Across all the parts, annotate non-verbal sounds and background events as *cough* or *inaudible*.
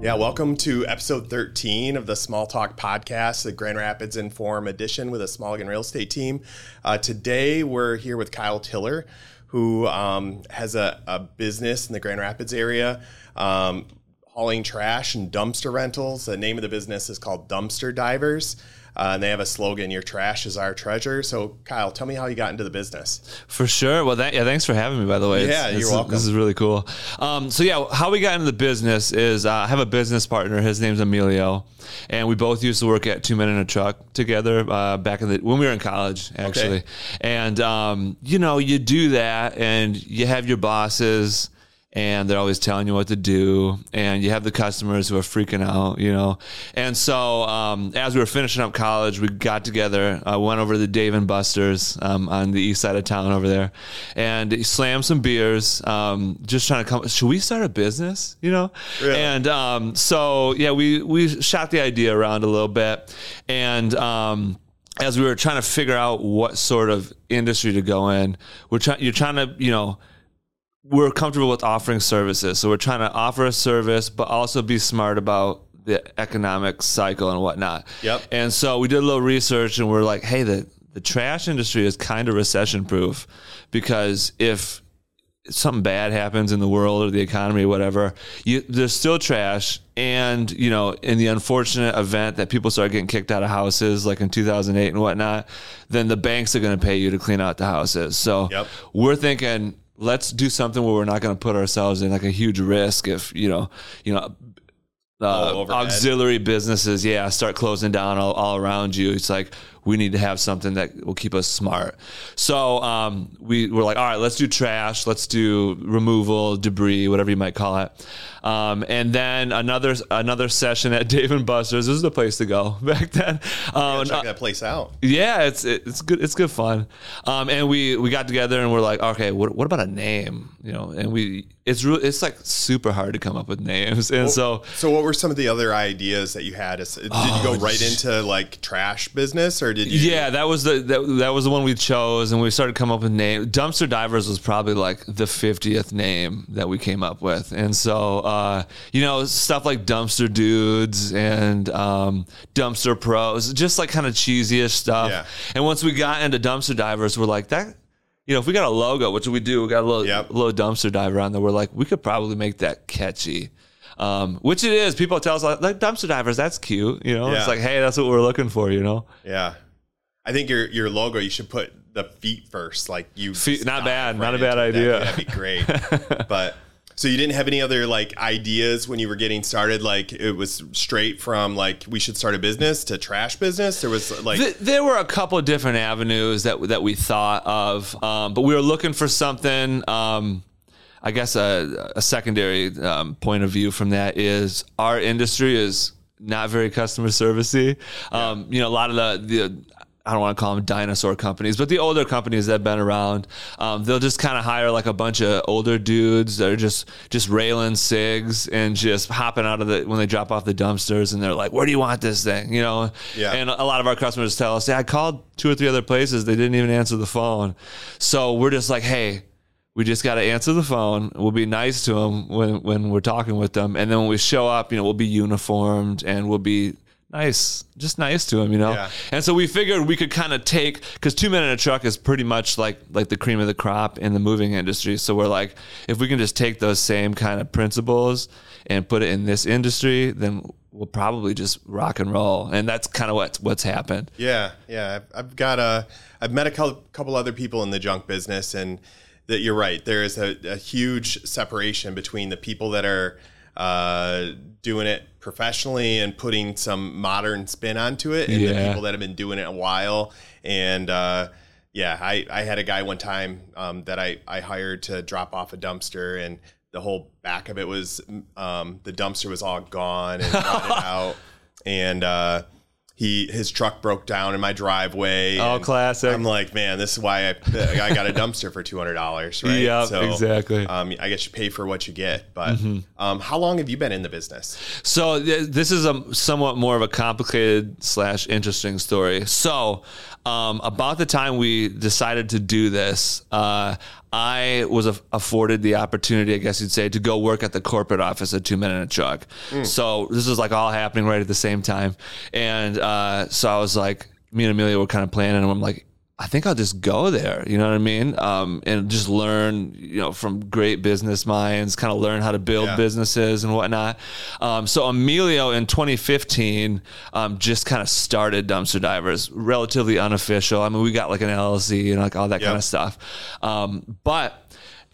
Yeah, welcome to episode 13 of the Small Talk podcast, the Grand Rapids Inform edition with a Smallgan real estate team. Uh, today, we're here with Kyle Tiller, who um, has a, a, business in the Grand Rapids area. Um, hauling trash and dumpster rentals. The name of the business is called Dumpster Divers. Uh, and they have a slogan, "Your trash is our treasure." So, Kyle, tell me how you got into the business. For sure. Well, that, yeah, thanks for having me. By the way, yeah, it's, you're welcome. This is really cool. Um, so, yeah, how we got into the business is uh, I have a business partner. His name's Emilio, and we both used to work at Two Men in a Truck together uh, back in the when we were in college, actually. Okay. And um, you know, you do that, and you have your bosses and they're always telling you what to do and you have the customers who are freaking out you know and so um, as we were finishing up college we got together uh, went over to the dave and buster's um, on the east side of town over there and slammed some beers um, just trying to come should we start a business you know really? and um, so yeah we we shot the idea around a little bit and um, as we were trying to figure out what sort of industry to go in we're trying you're trying to you know we're comfortable with offering services. So we're trying to offer a service, but also be smart about the economic cycle and whatnot. Yep. And so we did a little research and we're like, hey, the, the trash industry is kind of recession proof because if something bad happens in the world or the economy or whatever, you, there's still trash. And, you know, in the unfortunate event that people start getting kicked out of houses, like in 2008 and whatnot, then the banks are going to pay you to clean out the houses. So yep. we're thinking, let's do something where we're not going to put ourselves in like a huge risk if you know you know uh, auxiliary businesses yeah start closing down all, all around you. It's like we need to have something that will keep us smart. So um, we were like, all right, let's do trash, let's do removal, debris, whatever you might call it. Um, and then another another session at *laughs* Dave and Buster's. This is the place to go *laughs* back then. Um, check that place out. Yeah, it's it's good. It's good fun. Um, and we we got together and we're like, okay, what, what about a name? You know, and we it's really it's like super hard to come up with names. *laughs* And well, so so what were some of the other ideas that you had? Did oh, you go right into like trash business or did you? Yeah, that was the that, that was the one we chose, and we started come up with name. Dumpster Divers was probably like the fiftieth name that we came up with, and so uh, you know stuff like Dumpster Dudes and um, Dumpster Pros, just like kind of cheesiest stuff. Yeah. And once we got into Dumpster Divers, we're like that. You know, if we got a logo, which we do, we got a little, yep. little dumpster diver on there. We're like, we could probably make that catchy. Um, which it is. People tell us like, like dumpster divers. That's cute. You know, yeah. it's like, hey, that's what we're looking for. You know. Yeah. I think your your logo you should put the feet first. Like you, feet, not bad, right not a bad idea. That. would be great. *laughs* but so you didn't have any other like ideas when you were getting started? Like it was straight from like we should start a business to trash business. There was like Th- there were a couple of different avenues that that we thought of, um, but we were looking for something. Um, I guess a, a secondary um, point of view from that is our industry is not very customer servicey. Um, you know, a lot of the, the I don't want to call them dinosaur companies, but the older companies that have been around, um, they'll just kind of hire like a bunch of older dudes that are just just railing cigs and just hopping out of the when they drop off the dumpsters and they're like, "Where do you want this thing?" You know. Yeah. And a lot of our customers tell us, "Yeah, I called two or three other places, they didn't even answer the phone." So we're just like, "Hey." We just got to answer the phone. We'll be nice to them when, when we're talking with them, and then when we show up, you know, we'll be uniformed and we'll be nice, just nice to them, you know. Yeah. And so we figured we could kind of take because two men in a truck is pretty much like like the cream of the crop in the moving industry. So we're like, if we can just take those same kind of principles and put it in this industry, then we'll probably just rock and roll. And that's kind of what's what's happened. Yeah, yeah. I've, I've got a I've met a couple other people in the junk business, and that you're right. There is a, a huge separation between the people that are uh, doing it professionally and putting some modern spin onto it, and yeah. the people that have been doing it a while. And uh, yeah, I, I had a guy one time um, that I, I hired to drop off a dumpster, and the whole back of it was um, the dumpster was all gone and *laughs* out. And uh, he his truck broke down in my driveway. Oh, classic! I'm like, man, this is why I I got a dumpster for two hundred dollars, *laughs* right? Yeah, so, exactly. Um, I guess you pay for what you get. But mm-hmm. um, how long have you been in the business? So th- this is a somewhat more of a complicated slash interesting story. So um, about the time we decided to do this, uh, I was a- afforded the opportunity, I guess you'd say, to go work at the corporate office at Two Men in a Truck. So this was like all happening right at the same time. And uh, so I was like, me and Emilio were kind of planning, and I'm like, I think I'll just go there. You know what I mean? Um, and just learn, you know, from great business minds, kind of learn how to build Yeah. businesses and whatnot. Um, so Emilio in 2015 um, just kind of started Dumpster Divers, relatively unofficial. I mean, we got like an LLC and like all that kind of stuff. Um, but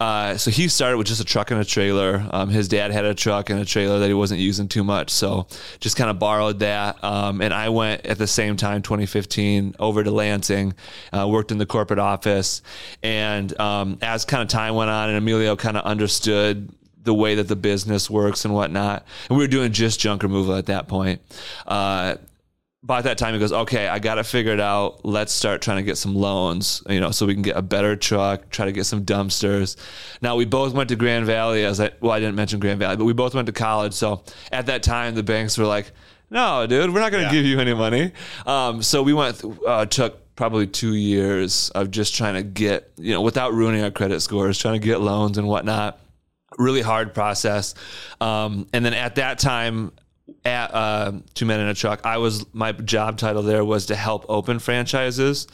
uh, so he started with just a truck and a trailer. Um, his dad had a truck and a trailer that he wasn't using too much, so just kind of borrowed that. Um, and I went at the same time, 2015, over to Lansing, uh, worked in the corporate office, and um, as kind of time went on, and Emilio kind of understood the way that the business works and whatnot, and we were doing just junk removal at that point. Uh, by that time he goes okay i got to figure it figured out let's start trying to get some loans you know so we can get a better truck try to get some dumpsters now we both went to grand valley as i well i didn't mention grand valley but we both went to college so at that time the banks were like no dude we're not going to Yeah. give you any money um, so we went uh, took probably two years of just trying to get you know without ruining our credit scores trying to get loans and whatnot really hard process. Um, and then at that time, at uh, Two Men in a Truck, I was my job title there was to help open franchises.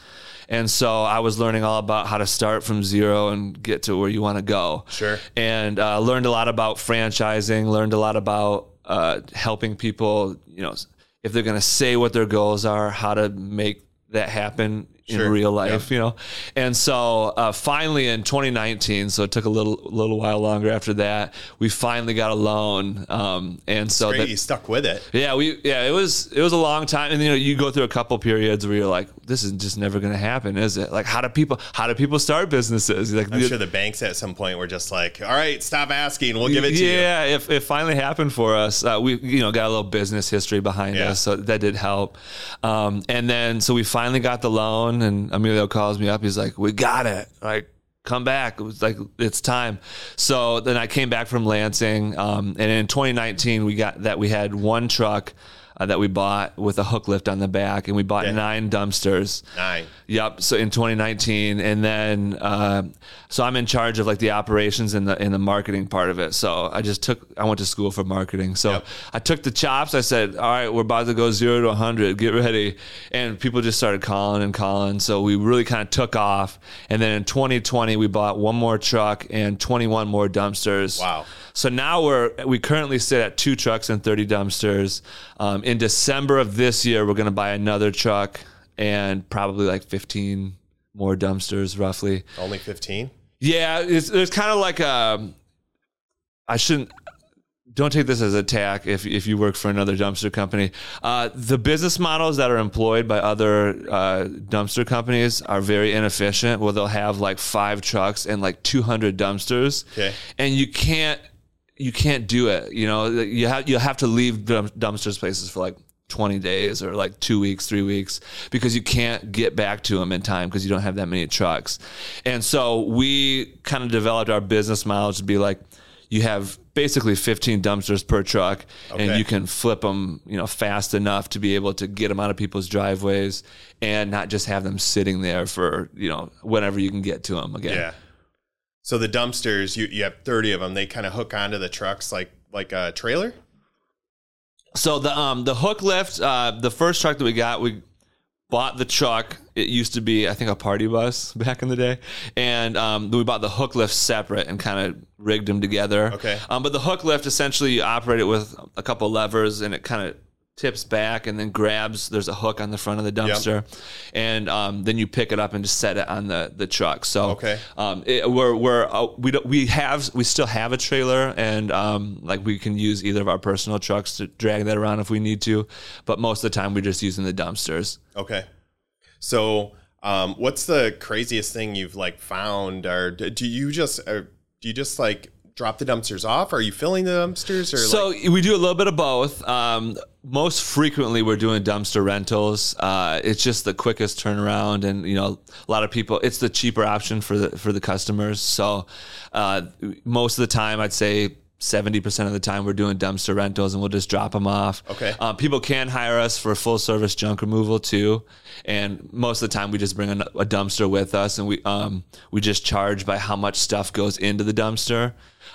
And so I was learning all about how to start from zero and get to where you want to go. Sure. And uh, learned a lot about franchising, learned a lot about uh, helping people, you know, if they're going to say what their goals are, how to make that happen in Sure. real life, you know. And so uh, finally in 2019, so it took a little little while longer after that, we finally got a loan. Um, and so Great, that, you stuck with it. yeah, we yeah, it was it was a long time, and you know you go through a couple periods where you're like, this is just never going to happen, is it? Like, how do people how do people start businesses? Like, I'm sure the banks at some point were just like, "All right, stop asking. We'll give it to you." yeah, if it finally happened for us, uh, we you know got a little business history behind Yeah. us, so that did help. Um, and then so we finally got the loan, and Emilio calls me up. He's like, "We got it. Like, come back. It was like it's time." So then I came back from Lansing, um, and in 2019 we got that we had one truck. Uh, that we bought with a hook lift on the back, and we bought Yeah. nine dumpsters. Nine. Yep. So in 2019, and then uh, so I'm in charge of like the operations and the and the marketing part of it. So I just took I went to school for marketing. So Yep. I took the chops. I said, "All right, we're about to go zero to 100. Get ready." And people just started calling and calling. So we really kind of took off. And then in 2020, we bought one more truck and 21 more dumpsters. Wow. So now we're we currently sit at two trucks and 30 dumpsters. Um, in December of this year, we're going to buy another truck and probably like 15 more dumpsters, roughly. Only 15. Yeah, it's it's kind of like um, I shouldn't. Don't take this as an attack if, if you work for another dumpster company. Uh, the business models that are employed by other uh, dumpster companies are very inefficient. Where they'll have like five trucks and like 200 dumpsters, Okay. and you can't you can't do it. You know, you have you have to leave dump- dumpsters places for like 20 days or like two weeks, three weeks, because you can't get back to them in time because you don't have that many trucks. And so we kind of developed our business model to be like, you have basically 15 dumpsters per truck and you can flip them, you know, fast enough to be able to get them out of people's driveways and not just have them sitting there for, you know, whenever you can get to them again. Yeah. So the dumpsters, you, you have 30 of them. They kind of hook onto the trucks like like a trailer. So the um the hook lift, uh, the first truck that we got, we bought the truck. It used to be, I think, a party bus *laughs* back in the day, and um, we bought the hook lift separate and kind of rigged them together. Okay. Um, but the hook lift essentially you operate it with a couple levers, and it kind of tips back and then grabs. There's a hook on the front of the dumpster, and um, then you pick it up and just set it on the the truck. So Okay. um, it, we're we're uh, we don't, we have we still have a trailer and um, like we can use either of our personal trucks to drag that around if we need to, but most of the time we're just using the dumpsters. Okay. So, um, what's the craziest thing you've like found, or do you just, or do you just like drop the dumpsters off? Are you filling the dumpsters, or So like, we do a little bit of both. Um, most frequently, we're doing dumpster rentals. Uh, it's just the quickest turnaround, and you know, a lot of people. It's the cheaper option for the for the customers. So uh, most of the time, I'd say 70% of the time we're doing dumpster rentals and we'll just drop them off. Okay. Uh, people can hire us for full service junk removal too. And most of the time we just bring a, a dumpster with us and we, um, we just charge by how much stuff goes into the dumpster.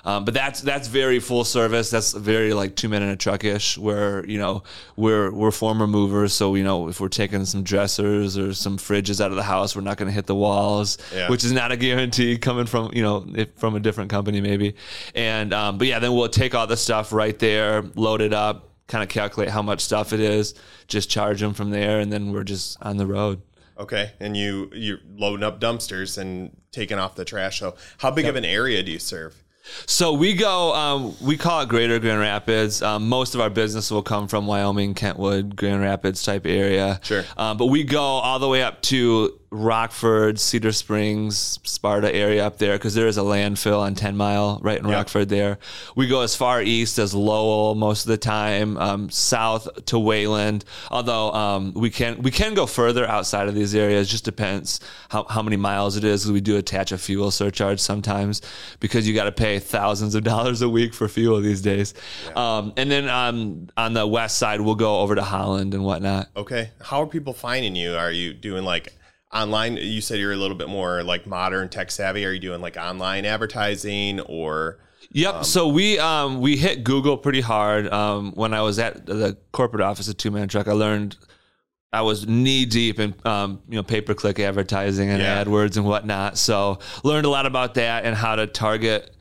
Um, but that's that's very full service. That's very like two men in a truck ish. Where you know we're we're former movers, so you know if we're taking some dressers or some fridges out of the house, we're not going to hit the walls, Yeah. which is not a guarantee coming from you know if, from a different company maybe. And um, but yeah, then we'll take all the stuff right there, load it up, kind of calculate how much stuff it is, just charge them from there, and then we're just on the road. Okay, and you you're loading up dumpsters and taking off the trash. So, how big of an area do you serve? So we go, um, we call it Greater Grand Rapids. Um, most of our business will come from Wyoming, Kentwood, Grand Rapids type area. Sure. Um, but we go all the way up to Rockford, Cedar Springs, Sparta area up there because there is a landfill on 10 Mile right in Yeah. Rockford there. We go as far east as Lowell most of the time, um, south to Wayland. Although um, we can we can go further outside of these areas. Just depends how, how many miles it is. We do attach a fuel surcharge sometimes because you got to pay thousands of dollars a week for fuel these days. Um, and then um, on the west side, we'll go over to Holland and whatnot. Okay, how are people finding you? Are you doing like online? You said you're a little bit more like modern, tech savvy. Are you doing like online advertising or? Yep. so we um, we hit Google pretty hard. Um, when I was at the corporate office at Two Man Truck, I learned I was knee deep in um, you know pay per click advertising and Yeah. AdWords and whatnot. So learned a lot about that and how to target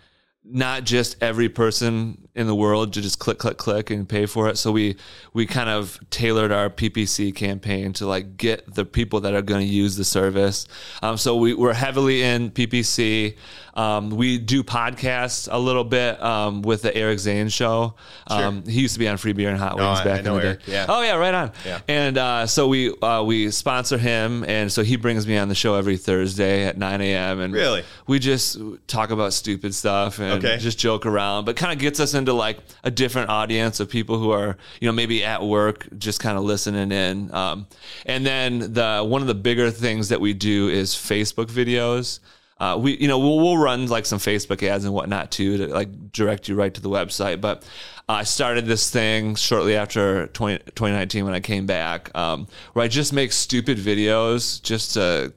not just every person in the world to just click click click and pay for it. So we we kind of tailored our ppc campaign to like get the people that are going to use the service. Um, so we, we're heavily in ppc um, we do podcasts a little bit um, with the eric zane show um, he used to be on free beer and hot wings I- back in the Eric, day yeah. oh yeah right on Yeah. and uh, so we uh, we sponsor him and so he brings me on the show every thursday at 9 a.m and Really? we just talk about stupid stuff and Okay. just joke around, but kind of gets us into like a different audience of people who are, you know, maybe at work, just kind of listening in. Um, and then the one of the bigger things that we do is Facebook videos. Uh, we, you know, we'll, we'll run like some Facebook ads and whatnot too to like direct you right to the website. But I started this thing shortly after 20, 2019 when I came back, um, where I just make stupid videos just to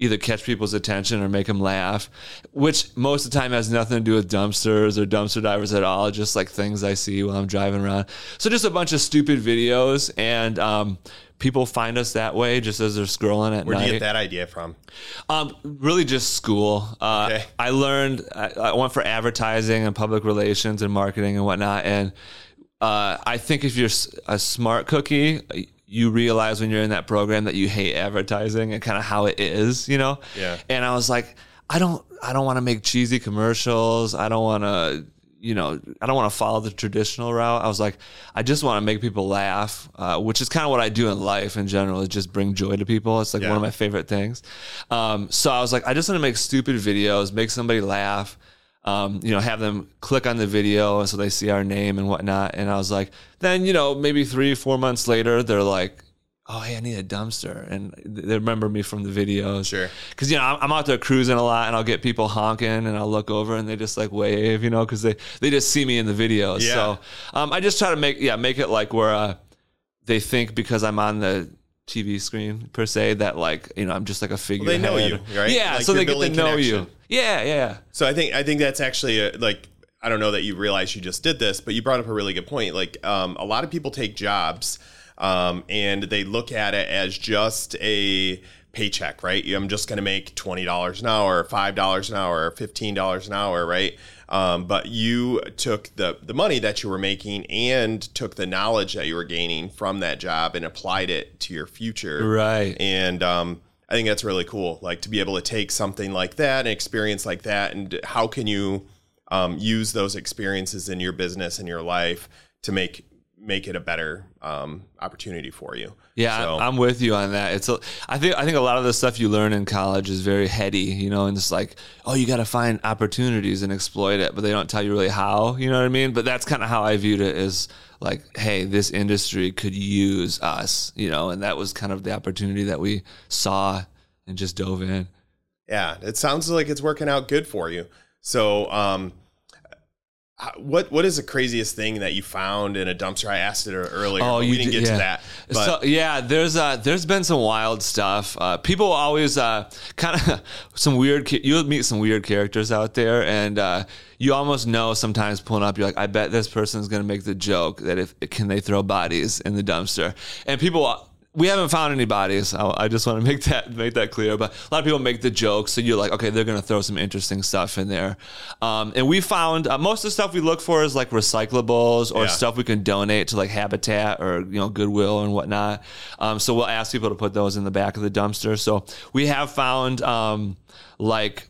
either catch people's attention or make them laugh, which most of the time has nothing to do with dumpsters or dumpster divers at all, just like things I see while I'm driving around. So just a bunch of stupid videos, and um, people find us that way just as they're scrolling at Where do night. you get that idea from? Um, really just school. Uh, Okay. I learned. I, I went for advertising and public relations and marketing and whatnot. And uh, I think if you're a smart cookie, you realize when you're in that program that you hate advertising and kind of how it is, you know. Yeah. And I was like, I don't. I don't want to make cheesy commercials. I don't want to. You know, I don't want to follow the traditional route. I was like, I just want to make people laugh, uh, which is kind of what I do in life in general. Is just bring joy to people. It's like Yeah. one of my favorite things. Um, so I was like, I just want to make stupid videos, make somebody laugh, um, you know, have them click on the video so they see our name and whatnot. And I was like, then, you know, maybe three, four months later, they're like, oh, hey, I need a dumpster. And they remember me from the videos. Sure. Cause, you know, I'm out there cruising a lot and I'll get people honking and I'll look over and they just like wave, you know, cause they, they just see me in the videos. Yeah. So um, I just try to make, yeah, make it like where uh, they think because I'm on the TV screen per se that like, you know, I'm just like a figure. they know you, right? Yeah. Like so they get to know you. Yeah. Yeah. So I think I think that's actually a, like I don't know that you realize you just did this, but you brought up a really good point. Like um, a lot of people take jobs um, and they look at it as just a paycheck, right? I'm just going to make twenty dollars an hour, five dollars an hour, fifteen dollars an hour, right? Um, but you took the the money that you were making and took the knowledge that you were gaining from that job and applied it to your future, Right. and um, I think that's really cool. Like to be able to take something like that, an experience like that, and how can you um, use those experiences in your business and your life to make make it a better um, opportunity for you? Yeah, So- I'm with you on that. It's a, I think I think a lot of the stuff you learn in college is very heady, you know, and it's like, oh, you got to find opportunities and exploit it, but they don't tell you really how, you know what I mean? But that's kind of how I viewed it is like, hey, this industry could use us, you know, and that was kind of the opportunity that we saw and just dove in. Yeah, it sounds like it's working out good for you. So, um, what what is the craziest thing that you found in a dumpster? I asked it earlier. Oh, we didn't did- get yeah. to that. But so yeah, there's uh there's been some wild stuff. Uh, people always uh kind of *laughs* some weird. You'll meet some weird characters out there, and uh, you almost know sometimes pulling up. You're like, I bet this person's gonna make the joke that if can they throw bodies in the dumpster, and people. We haven't found any bodies. I, I just want to make that make that clear. But a lot of people make the joke, so you're like, okay, they're gonna throw some interesting stuff in there. Um, and we found uh, most of the stuff we look for is like recyclables or Yeah. stuff we can donate to like Habitat or you know Goodwill and whatnot. Um, so we'll ask people to put those in the back of the dumpster. So we have found um, like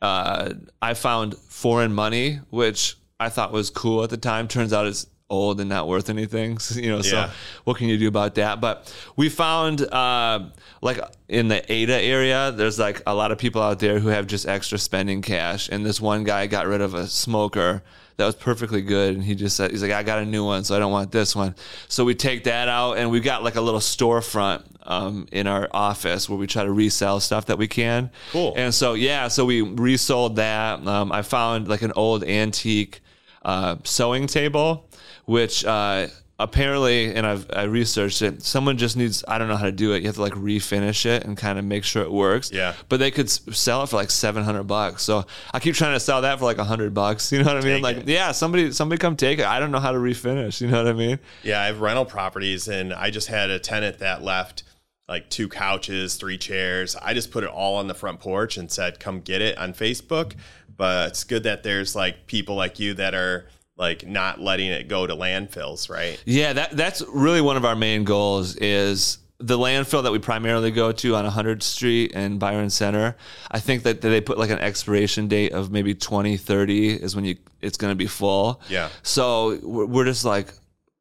uh, I found foreign money, which I thought was cool at the time. Turns out it's old and not worth anything. So, *laughs* you know, so Yeah. what can you do about that? But we found uh, like in the Ada area, there's like a lot of people out there who have just extra spending cash. And this one guy got rid of a smoker that was perfectly good. And he just said, he's like, I got a new one, so I don't want this one. So we take that out and we got like a little storefront um, in our office where we try to resell stuff that we can. Cool. And so, yeah, so we resold that. Um, I found like an old antique uh, sewing table, which uh, apparently, and I've I researched it. Someone just needs I don't know how to do it. You have to like refinish it and kind of make sure it works. Yeah. But they could s- sell it for like seven hundred bucks. So I keep trying to sell that for like hundred bucks. *laughs* You know what I mean? Take like, it. yeah, somebody somebody come take it. I don't know how to refinish. You know what I mean? Yeah, I have rental properties, and I just had a tenant that left like two couches, three chairs. I just put it all on the front porch and said, "Come get it" on Facebook. But it's good that there's like people like you that are like not letting it go to landfills, right? Yeah, that that's really one of our main goals is the landfill that we primarily go to on 100th Street and Byron Center. I think that they put like an expiration date of maybe 2030 is when you it's going to be full. Yeah. So we're, just like,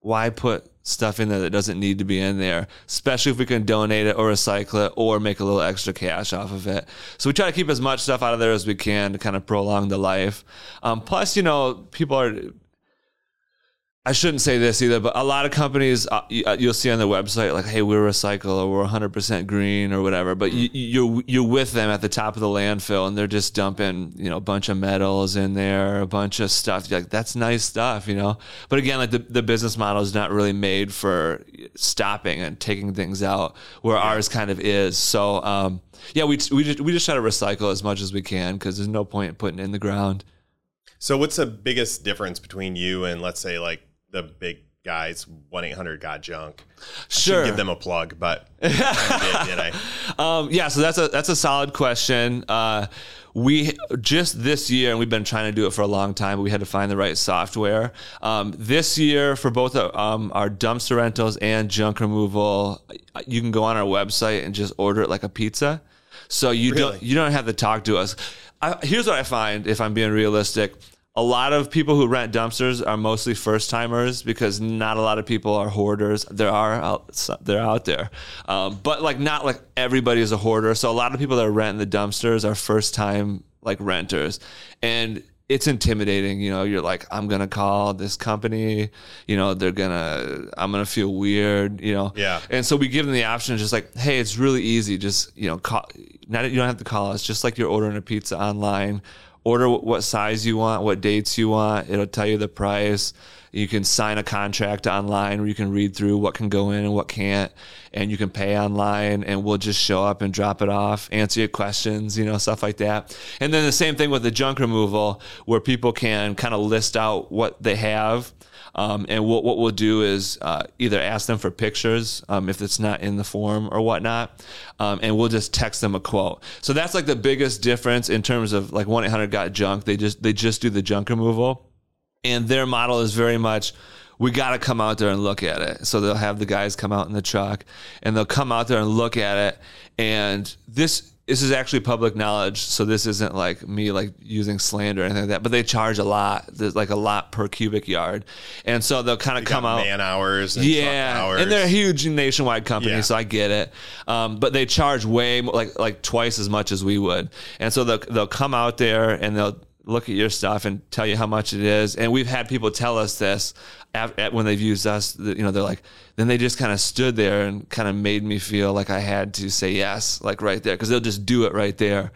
why put stuff in there that doesn't need to be in there? Especially if we can donate it or recycle it or make a little extra cash off of it. So we try to keep as much stuff out of there as we can to kind of prolong the life. Um, plus, you know, people are I shouldn't say this either, but a lot of companies uh, uh, you'll see on their website like, "Hey, we're recycle or we're 100% green or whatever," but you, you're you're with them at the top of the landfill and they're just dumping you know a bunch of metals in there, a bunch of stuff. You're like, that's nice stuff, you know. But again, like the, the business model is not really made for stopping and taking things out, where ours kind of is. So um, yeah, we we just we just try to recycle as much as we can because there's no point in putting it in the ground. So, what's the biggest difference between you and let's say like the big guys, one eight hundred got junk? Sure. Give them a plug, but *laughs* I did, did I? Um, yeah, so that's a that's a solid question. Uh, we just this year, and we've been trying to do it for a long time. But we had to find the right software. Um, this year, for both um, our dumpster rentals and junk removal, you can go on our website and just order it like a pizza. So you Really? don't you don't have to talk to us. I, here's what I find, if I'm being realistic. A lot of people who rent dumpsters are mostly first timers because not a lot of people are hoarders. There are out, they're out there, um, but like not like everybody is a hoarder. So a lot of people that are renting the dumpsters are first time like renters, and it's intimidating. You know, you're like, I'm gonna call this company. You know, they're gonna, I'm gonna feel weird. You know, Yeah. and so we give them the option just like, hey, it's really easy. Just you know, call. Not you don't have to call us. Just like you're ordering a pizza online. Order what size you want, what dates you want. It'll tell you the price. You can sign a contract online where you can read through what can go in and what can't, and you can pay online. And we'll just show up and drop it off, answer your questions, you know, stuff like that. And then the same thing with the junk removal, where people can kind of list out what they have. Um, and what, what we'll do is uh, either ask them for pictures um, if it's not in the form or whatnot, um, and we'll just text them a quote. So that's like the biggest difference in terms of like one eight hundred got junk. They just they just do the junk removal, and their model is very much we got to come out there and look at it. So they'll have the guys come out in the truck and they'll come out there and look at it. And this this is actually public knowledge, so this isn't like me like using slander or anything like that. But they charge a lot, There's like a lot per cubic yard, and so they'll kind of come out man hours and yeah, hours. and they're a huge nationwide company, Yeah. so I get it. Um, but they charge way mo- like like twice as much as we would, and so they'll they'll come out there and they'll look at your stuff and tell you how much it is. And we've had people tell us this af- at, when they've used us. that, You know, they're like, then they just kind of stood there and kind of made me feel like I had to say yes, like right there, because they'll just do it right there.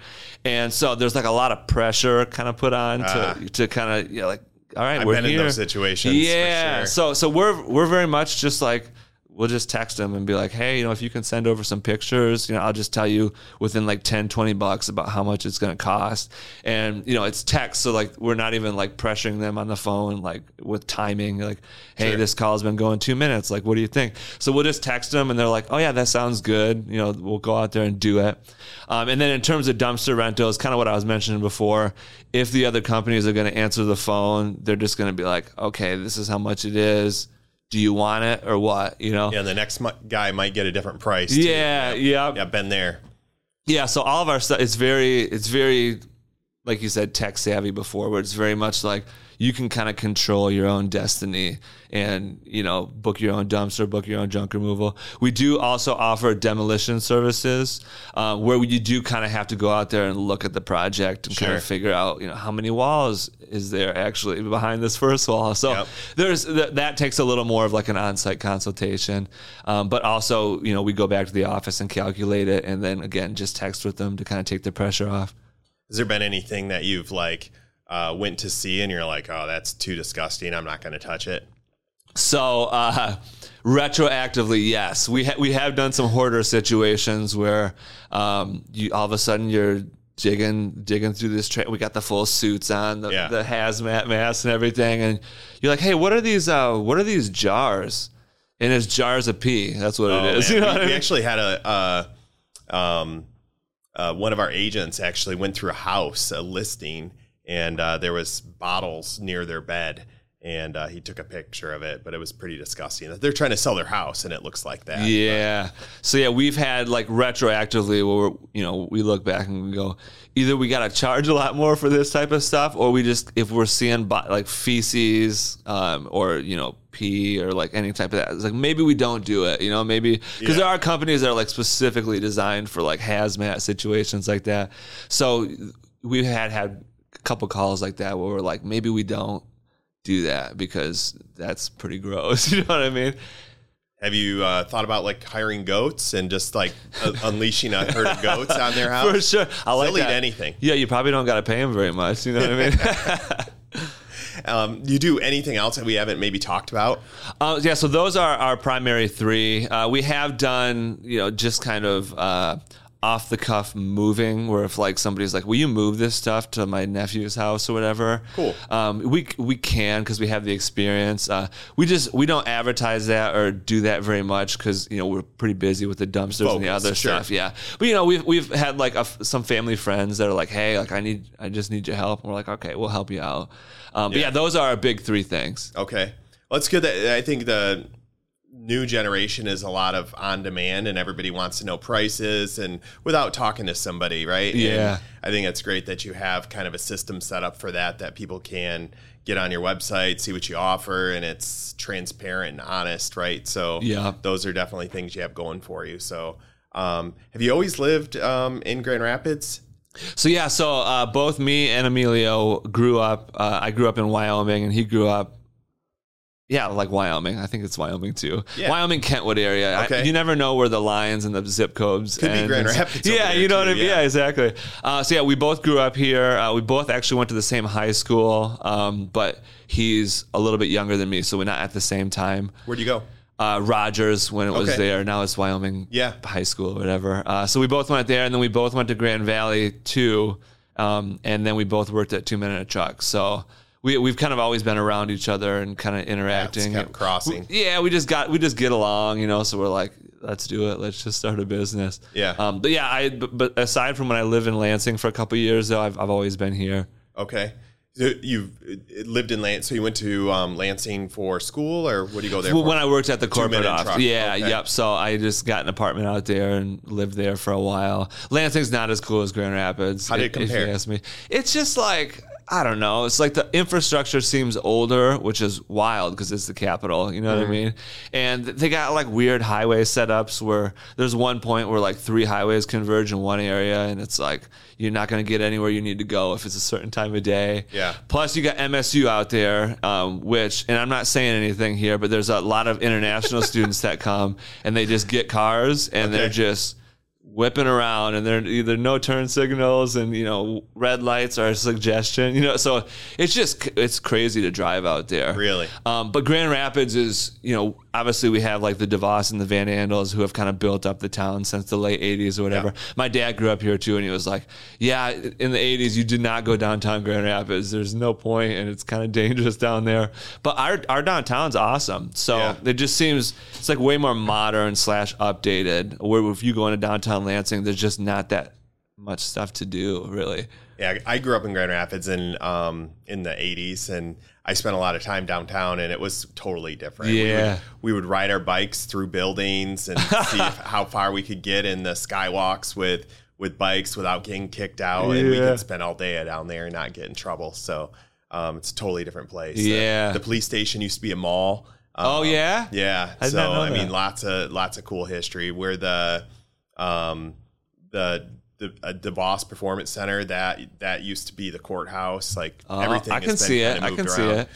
And so there's like a lot of pressure kind of put on Ah. to to kind of you know, like all right, I've we're been here. in those situations. Yeah. sure. So so we're we're very much just like we'll just text them and be like, hey, you know, if you can send over some pictures, you know, I'll just tell you within like 10, 20 bucks about how much it's going to cost. And, you know, it's text. So like, we're not even like pressuring them on the phone, like with timing, like, hey, Sure. this call's been going two minutes. Like, what do you think? So we'll just text them and they're like, oh yeah, that sounds good. You know, we'll go out there and do it. Um, and then in terms of dumpster rentals, kind of what I was mentioning before, if the other companies are going to answer the phone, they're just going to be like, okay, this is how much it is. Do you want it or what? You know? yeah, and the next mu- guy might get a different price. too. Yeah, yeah, yeah, been there. yeah. So all of our stuff, it's very, it's very, like you said, tech savvy before, where it's very much like you can kind of control your own destiny and you know book your own dumpster, book your own junk removal. We do also offer demolition services, uh, where you do kind of have to go out there and look at the project and kind Sure. of figure out, you know, how many walls is there actually behind this first wall. So Yep. there's that, that takes a little more of like an on-site consultation, um, but also you know we go back to the office and calculate it, and then again just text with them to kind of take the pressure off. Has there been anything that you've like uh, went to see and you're like, oh, that's too disgusting. I'm not going to touch it. So uh, retroactively, yes, we ha- we have done some hoarder situations where um, you all of a sudden you're digging digging through this train. We got the full suits on, the, Yeah. the hazmat masks and everything, and you're like, hey, what are these? Uh, what are these jars? And it's jars of pee. That's what Oh, it is. *laughs* man. You know we, I we mean? actually had a uh, um, uh, one of our agents actually went through a house, a listing, and uh, there was bottles near their bed, and uh, he took a picture of it, but it was pretty disgusting. They're trying to sell their house, and it looks like that. Yeah. So yeah, we've had like retroactively where we're, you know we look back and we go, either we got to charge a lot more for this type of stuff, or we just if we're seeing like feces um, or you know pee or like any type of that, it's like maybe we don't do it. You know, maybe because there are companies that are like specifically designed for like hazmat situations like that. So we had had couple calls like that where we're like, maybe we don't do that because that's pretty gross. *laughs* You know what I mean? Have you uh, thought about like hiring goats and just like uh, unleashing a herd of goats on their *laughs* house? For sure. I like They'll eat anything. Yeah, you probably don't got to pay them very much. You know what I mean? *laughs* Um, you do anything else that we haven't maybe talked about? uh, yeah, so those are our primary three. Uh, we have done, you know, just kind of uh, off the cuff moving, where if like somebody's like, "Will you move this stuff to my nephew's house or whatever?" Cool. Um, we we can because we have the experience. Uh, we just we don't advertise that or do that very much because you know we're pretty busy with the dumpsters and the other sure. stuff. Yeah, but you know we've we've had like a some family friends that are like, "Hey, like I need I just need your help," and we're like, "Okay, we'll help you out." Um, But Yeah. yeah, those are our big three things. Okay. Well, it's good that I think the new generation is a lot of on demand and everybody wants to know prices and without talking to somebody, right? Yeah. And I think it's great that you have kind of a system set up for that, that people can get on your website, see what you offer, and it's transparent and honest, right? So Yeah. those are definitely things you have going for you. So um, have you always lived um, in Grand Rapids? So yeah, so uh, both me and Emilio grew up. Uh, I grew up in Wyoming, and he grew up. Yeah, like Wyoming. I think it's Wyoming too. Yeah. Wyoming Kentwood area. I- you never know where the lines and the zip codes. Could be end. Grand Rapids Yeah, you know too, what I mean. yeah. Yeah, exactly. Uh, so yeah, we both grew up here. Uh, we both actually went to the same high school, um, but he's a little bit younger than me, so we're not at the same time. Where'd you go? uh, Rogers when it was Okay. there. Now it's Wyoming Yeah. High School or whatever. Uh, so we both went there, and then we both went to Grand Valley too, um, and then we both worked at Two Minute Truck. So we we've kind of always been around each other and kind of interacting. kept crossing. Yeah, we just got we just get along, you know. So we're like, let's do it. Let's just start a business. Yeah. Um, but yeah, I but, but aside from when I lived in Lansing for a couple of years, though, I've I've always been here. Okay. So You've uh, lived in Lansing, so you went to um, Lansing for school, or what do you go there Well, for? when I worked at the corporate office. Yeah, Okay. yep. So I just got an apartment out there and lived there for a while. Lansing's not as cool as Grand Rapids. How did it if- if compare? you ask me. It's just like I don't know. It's like the infrastructure seems older, which is wild because it's the capital. You know what I mean? And they got like weird highway setups where there's one point where like three highways converge in one area, and it's like you're not going to get anywhere you need to go if it's a certain time of day. Yeah. Plus, you got MSU out there, um, which, and I'm not saying anything here, but there's a lot of international *laughs* students that come and they just get cars and they're just whipping around and they're either no turn signals and you know red lights are a suggestion you know so it's just it's crazy to drive out there Really? um, but grand rapids is you know obviously we have like the devos and the van andels who have kind of built up the town since the late 80s or whatever. Yeah. my dad grew up here too and he was like yeah in the 80s you did not go downtown grand rapids. There's no point and it's kind of dangerous down there. But our, our downtown's awesome. So Yeah. it just seems it's like way more modern slash updated where if you go into downtown lansing there's just not that much stuff to do really Yeah, I grew up in Grand Rapids in um, in the '80s, and I spent a lot of time downtown, and it was totally different. we Yeah. would, we would ride our bikes through buildings and *laughs* see if, how far we could get in the skywalks with with bikes without getting kicked out, and we could spend all day down there and not get in trouble. So um, it's a totally different place. The- Yeah. the, police station used to be a mall. Oh, Um, yeah? yeah. I so I mean, lots of lots of cool history. Where the um, the the uh, DeVos Performance Center that that used to be the courthouse. Like Oh, everything, I can see it. I can see it.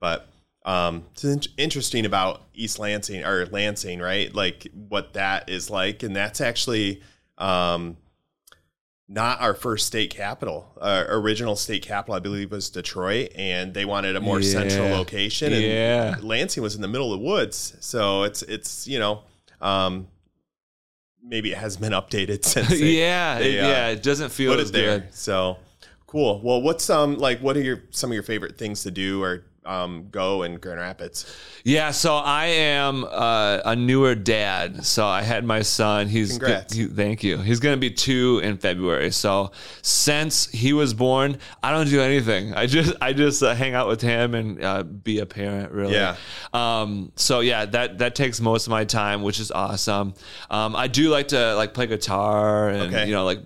But um, it's in- interesting about East Lansing or Lansing, right? Like what that is like, and that's actually um, not our first state capital. Our original state capital, I believe, was Detroit, and they wanted a more central location. And Yeah. Lansing was in the middle of the woods, so it's it's you know. Um, Maybe it has been updated *laughs* since. they- yeah, they, uh, yeah, it doesn't feel as there. good. So cool. Well, what's um like? What are your some of your favorite things to do or um go in Grand Rapids? Yeah, so I am uh, a newer dad. So I had my son. He's Congrats. he- thank you. He's going to be two in February. So since he was born, I don't do anything. I just I just uh, hang out with him and uh, be a parent. Really. Yeah. Um. So yeah, that that takes most of my time, which is awesome. Um. I do like to like play guitar and Okay. you know like.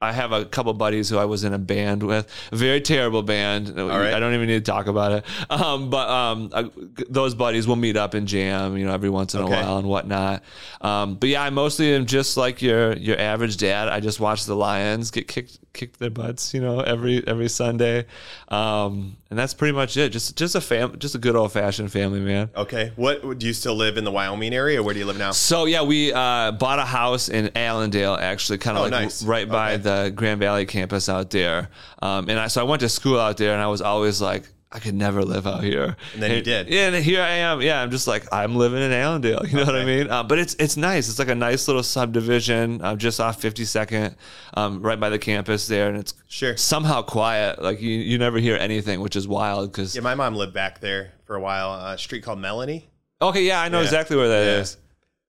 I have a couple buddies who I was in a band with, a very terrible band. right. I don't even need to talk about it. Um, but um, uh, those buddies will meet up and jam, you know, every once in Okay. a while and whatnot. Um, but yeah, I mostly am just like your your average dad. I just watch the Lions get kicked kicked their butts, you know, every every Sunday, um, and that's pretty much it. Just just a fam, just a good old fashioned family man. Okay. What do you still live in the Wyoming area? Or where do you live now? So yeah, we uh, bought a house in Allendale, actually, kind of Oh, like nice. right by Okay. the Grand Valley campus out there. Um, and I, so I went to school out there, and I was always like, I could never live out here. And then you did. Yeah, and here I am. Yeah, I'm just like I'm living in Allendale. *laughs* You know what I mean? Uh, but it's it's nice. It's like a nice little subdivision, uh, just off 52nd, um, right by the campus there, and it's Sure. somehow quiet. Like you, you never hear anything, which is wild. Because Yeah, my mom lived back there for a while. Uh, a street called Melanie. okay, yeah, I know Yeah. exactly where that is. Yeah.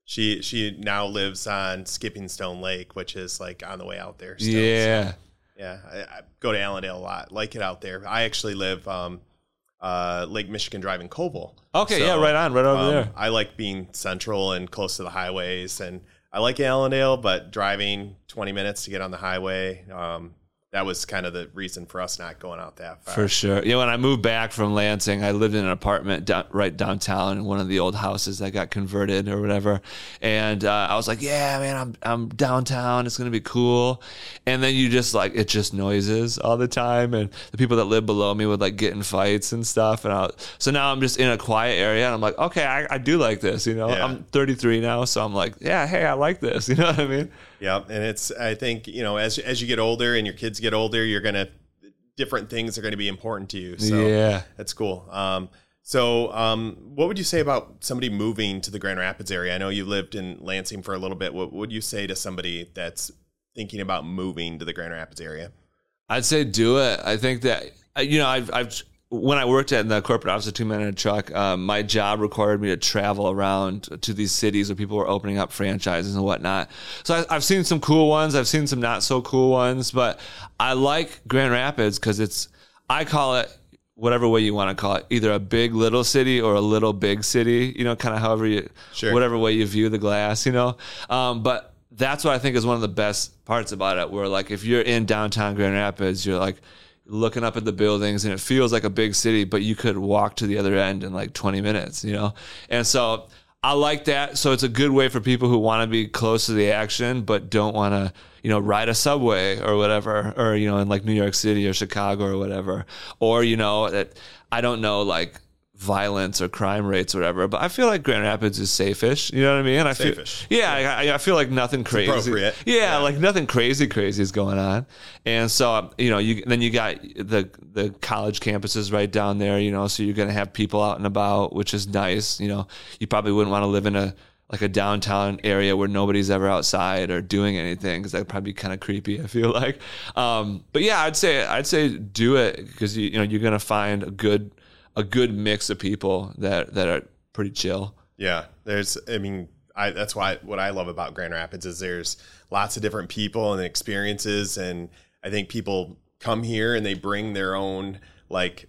She she now lives on Skipping Stone Lake, which is like on the way out there. Still. Yeah. So, yeah. I, I go to Allendale a lot. Like it out there. I actually live um, uh, Lake Michigan Drive in Coval. Okay, So, yeah, right on, right over um, there. I like being central and close to the highways, and I like Allendale, but driving 20 minutes to get on the highway. Um, that was kind of the reason for us not going out that far. For sure. Yeah, when I moved back from Lansing, I lived in an apartment down, right downtown in one of the old houses that got converted or whatever. And uh, I was like, "Yeah, man, I'm I'm downtown. It's gonna be cool." And then you just like it's just noises all the time, and the people that live below me would like get in fights and stuff. And I, so now I'm just in a quiet area, and I'm like, "Okay, I, I do like this." You know, Yeah. I'm 33 now, so I'm like, "Yeah, hey, I like this." *laughs* You know what I mean? Yeah, and it's I think you know as as you get older and your kids get older, you're gonna different things are going to be important to you. So Yeah. that's cool. Um, so um, what would you say about somebody moving to the Grand Rapids area? I know you lived in Lansing for a little bit. What would you say to somebody that's thinking about moving to the Grand Rapids area? I'd say do it. I think that uh, you know I've I've when I worked at the corporate office of Two Men and a Truck, um, my job required me to travel around to these cities where people were opening up franchises and whatnot. So I, I've seen some cool ones. I've seen some not so cool ones, but I like Grand Rapids because it's I call it whatever way you want to call it, either a big little city or a little big city. You know, kind of however you Sure. whatever way you view the glass. You know, um, but that's what I think is one of the best parts about it. Where like if you're in downtown Grand Rapids, you're like looking up at the buildings and it feels like a big city, but you could walk to the other end in like 20 minutes, you know? And so I like that. So it's a good way for people who want to be close to the action, but don't want to, you know, ride a subway or whatever, or, you know, in like New York City or Chicago or whatever. Or, you know, that I don't know, like, violence or crime rates or whatever. But I feel like Grand Rapids is safe-ish. You know what I mean? I Safe-ish. feel yeah. I, I feel like nothing crazy. appropriate. Yeah, like nothing crazy crazy is going on. And so you know, you then you got the the college campuses right down there. You know, so you're gonna have people out and about, which is nice. You know, you probably wouldn't want to live in a like a downtown area where nobody's ever outside or doing anything because that'd probably be kind of creepy. I feel like, um, but yeah, I'd say I'd say do it because you, you know you're gonna find a good a good mix of people that that are pretty chill. Yeah, there's. I mean, I that's why what I love about Grand Rapids is there's lots of different people and experiences, and I think people come here and they bring their own like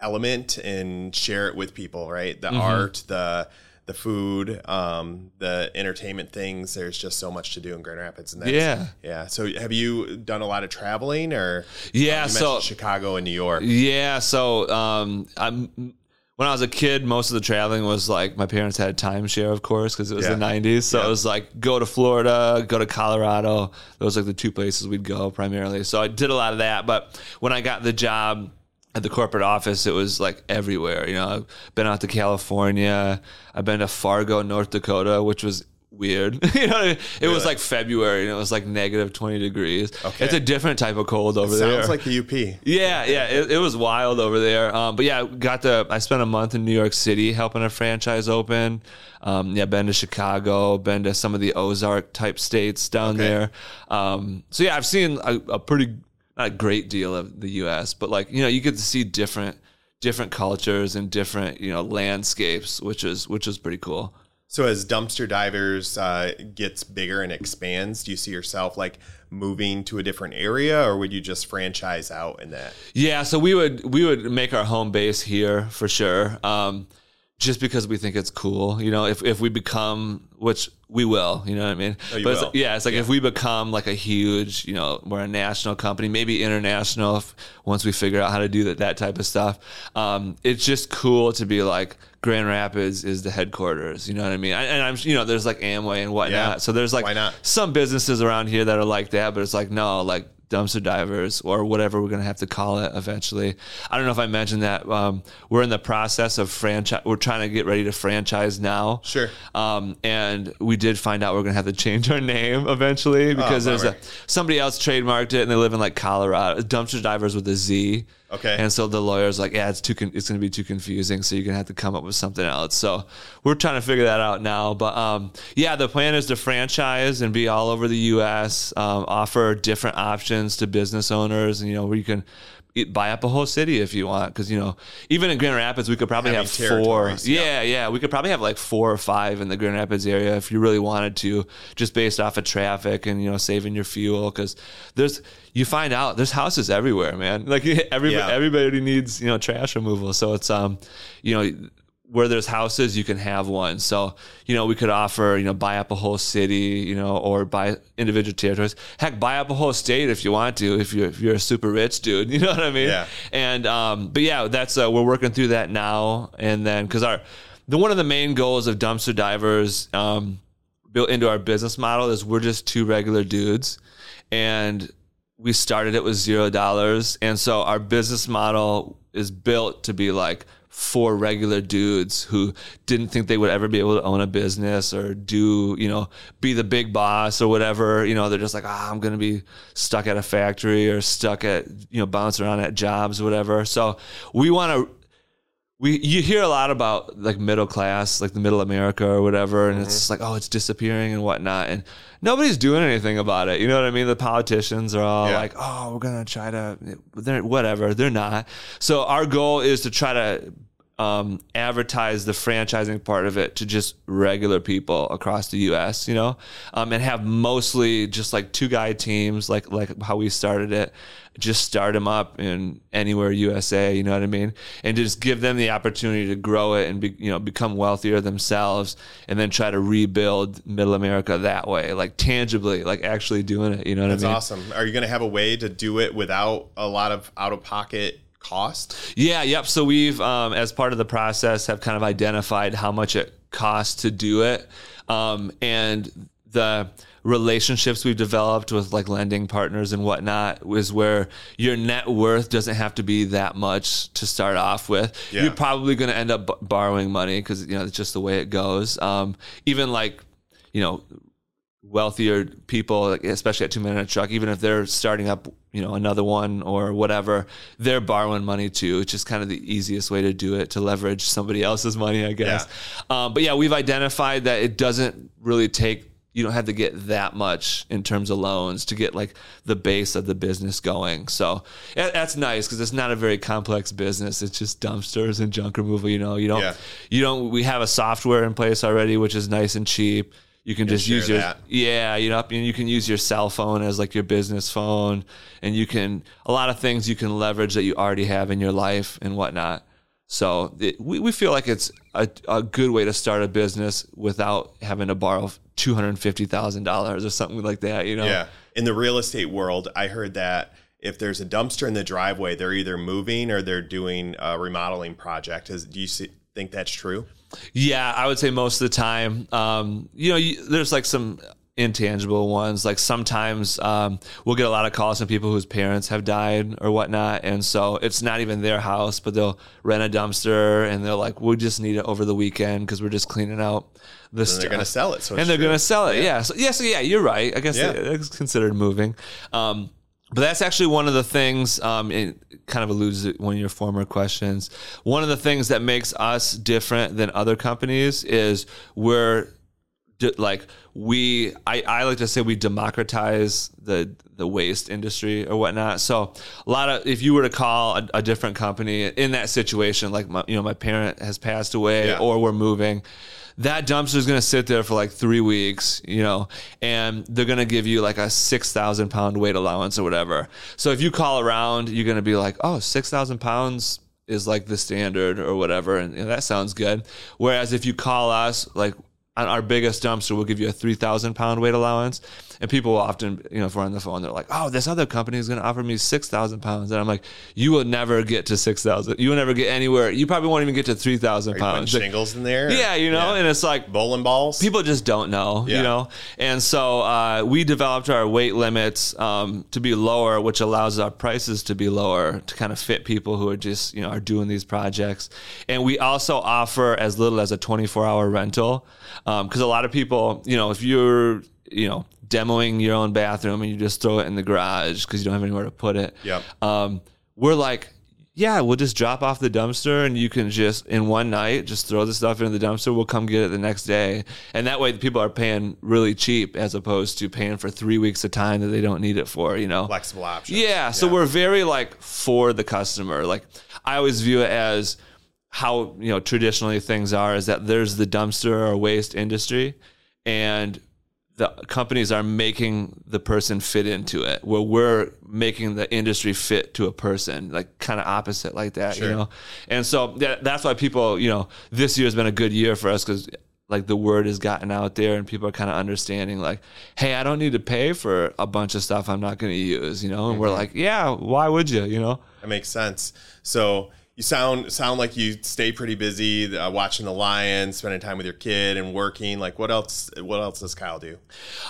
element and share it with people. Right, the mm-hmm. art, the the food, um, the entertainment things. There's just so much to do in Grand Rapids, and that's, Yeah. yeah. So, have you done a lot of traveling, or Yeah, you so- Chicago and New York? Yeah, so um, I'm. When I was a kid, most of the traveling was like my parents had a timeshare, of course, because it was Yeah. the '90s. So Yeah. it was like go to Florida, go to Colorado. Those like the two places we'd go primarily. So I did a lot of that. But when I got the job at the corporate office, it was like everywhere. You know, I've been out to California. I've been to Fargo, North Dakota, which was weird. *laughs* you know, it was like February and it was like negative 20 degrees. Okay. It's a different type of cold over there. Sounds like the UP. Yeah, yeah, it, it was wild over there. Um, but yeah, got to. I spent a month in New York City helping a franchise open. Um, yeah, been to Chicago, been to some of the Ozark type states down Okay. there. Um, so yeah, I've seen a, a pretty not a great deal of the U.S., but like you know, you get to see different different cultures and different you know landscapes, which is which is pretty cool. So as dumpster divers uh, gets bigger and expands, do you see yourself like moving to a different area, or would you just franchise out in that? Yeah, so we would we would make our home base here for sure. Um, just because we think it's cool, you know, if, if we become, which we will, you know what I mean? Oh, but it's- yeah, it's like if we become like a huge, you know, we're a national company, maybe international if, once we figure out how to do that, that type of stuff. Um, it's just cool to be like Grand Rapids is the headquarters, you know what I mean? I, and I'm, you know, there's like Amway and whatnot. Yeah. So there's like some businesses around here that are like that, but it's like no, like dumpster divers or whatever we're gonna have to call it eventually. I don't know if I mentioned that. Um, we're in the process of franchise. We're trying to get ready to franchise now. Sure. Um, and we did find out we're gonna have to change our name eventually because there's a somebody else trademarked it and they live in like Colorado. Dumpster divers with a Z. Okay. And so the lawyer's like, yeah, it's too con- it's going to be too confusing, so you're going to have to come up with something else. So we're trying to figure that out now. But um, yeah, the plan is to franchise and be all over the U.S. Um, offer different options to business owners, and you know where you can buy up a whole city if you want. Because you know, even in Grand Rapids, we could probably Having have four. yeah. Yeah, yeah, we could probably have like four or five in the Grand Rapids area if you really wanted to, just based off of traffic and you know saving your fuel. Because there's you find out there's houses everywhere, man. Like *laughs* every Yeah. everybody needs you know trash removal, so it's um you know where there's houses you can have one. So you know we could offer you know buy up a whole city, you know, or buy individual territories. Heck, buy up a whole state if you want to, if you're if you're a super rich dude. *laughs* You know what I mean? Yeah. And um, but yeah, that's uh, we're working through that now, and then because our the one of the main goals of dumpster divers um, built into our business model is we're just two regular dudes, and we started it with zero dollars, and so our business model is built to be like four regular dudes who didn't think they would ever be able to own a business or do you know be the big boss or whatever. You know they're just like ah i'm gonna be stuck at a factory or stuck at you know bouncing around at jobs or whatever. So we want to we you hear a lot about like middle class, like the middle America or whatever, and it's like oh, it's disappearing and whatnot, and nobody's doing anything about it. You know what I mean? The politicians are all Yeah. like, oh, we're gonna try to, they're whatever. They're not. So our goal is to try to um, advertise the franchising part of it to just regular people across the U.S. You know, um, and have mostly just like two guy teams, like like how we started it. Just start them up in anywhere USA. You know what I mean? And just give them the opportunity to grow it and be, you know become wealthier themselves, and then try to rebuild Middle America that way, like tangibly, like actually doing it. You know what That's I mean? That's awesome. Are you going to have a way to do it without a lot of out of pocket cost? Yeah, yep. So we've, um, as part of the process, have kind of identified how much it costs to do it, um, and the relationships we've developed with like lending partners and whatnot is where your net worth doesn't have to be that much to start off with. Yeah. You're probably going to end up b- borrowing money because you know it's just the way it goes. Um, even like you know wealthier people, like, especially at Two Men in a Truck, even if they're starting up, you know, another one or whatever, they're borrowing money too, It's just kind of the easiest way to do it to leverage somebody else's money, I guess. Um, but yeah, we've identified that it doesn't really take. You don't have to get that much in terms of loans to get like the base of the business going. So that's nice because it's not a very complex business. It's just dumpsters and junk removal. You know, you don't, Yeah. you don't. We have a software in place already, which is nice and cheap. You can just use your that. yeah, you know, you can use your cell phone as like your business phone, and you can a lot of things you can leverage that you already have in your life and whatnot. So it, we we feel like it's a, a good way to start a business without having to borrow two hundred fifty thousand dollars or something like that. You know, Yeah. In the real estate world, I heard that if there's a dumpster in the driveway, they're either moving or they're doing a remodeling project. Is, do you see, think that's true? Yeah, I would say most of the time. Um, you know, you, there's like some intangible ones. Like sometimes um, we'll get a lot of calls from people whose parents have died or whatnot, and so it's not even their house, but they'll rent a dumpster and they're like, "We just need it over the weekend because we're just cleaning out the And stuff." they're going to sell it. So and they're true. to sell it. Yeah. So, yeah. So yeah, you're right. I guess Yeah. it's considered moving. Um, but that's actually one of the things. Um, it kind of alludes to one of your former questions. One of the things that makes us different than other companies is we're like we. I, I like to say we democratize the the waste industry or whatnot. So a lot of if you were to call a, a different company in that situation, like my you know my parent has passed away Yeah. or we're moving that dumpster is going to sit there for like three weeks, you know, and they're going to give you like a 6,000 pound weight allowance or whatever. So if you call around, you're going to be like, oh, 6,000 pounds is like the standard or whatever. And, you know, that sounds good. Whereas if you call us, like on our biggest dumpster, we'll give you a 3,000 pound weight allowance. And people will often, you know, if we're on the phone, they're like, oh, this other company is going to offer me 6,000 pounds. And I'm like, you will never get to 6,000. You will never get anywhere. You probably won't even get to 3,000 Are you putting pounds. shingles in there? Yeah, you know, and it's like bowling balls. people just don't know, Yeah. you know, and so uh, we developed our weight limits um, to be lower, which allows our prices to be lower to kind of fit people who are just you know are doing these projects, and we also offer as little as a 24 hour rental because a lot of people, you know, if you're you know demoing your own bathroom and you just throw it in the garage because you don't have anywhere to put it, Yep. um, we're like, yeah, we'll just drop off the dumpster and you can just in one night just throw the stuff into the dumpster. We'll come get it the next day, and that way the people are paying really cheap as opposed to paying for three weeks of time that they don't need it for. You know, Flexible options. yeah. So we're very like for the customer. Like I always view it as how you know traditionally things are is that there's the dumpster or waste industry, and the companies are making the person fit into it where we're making the industry fit to a person like kind of opposite like that Sure. you know and so that, that's why people you know this year has been a good year for us because like the word has gotten out there and people are kind of understanding like hey i don't need to pay for a bunch of stuff i'm not going to use you know and we're Mm-hmm. like yeah why would you you know That makes sense. So you sound sound like you stay pretty busy uh, watching the Lions, spending time with your kid, and working. Like what else? What else does Kyle do?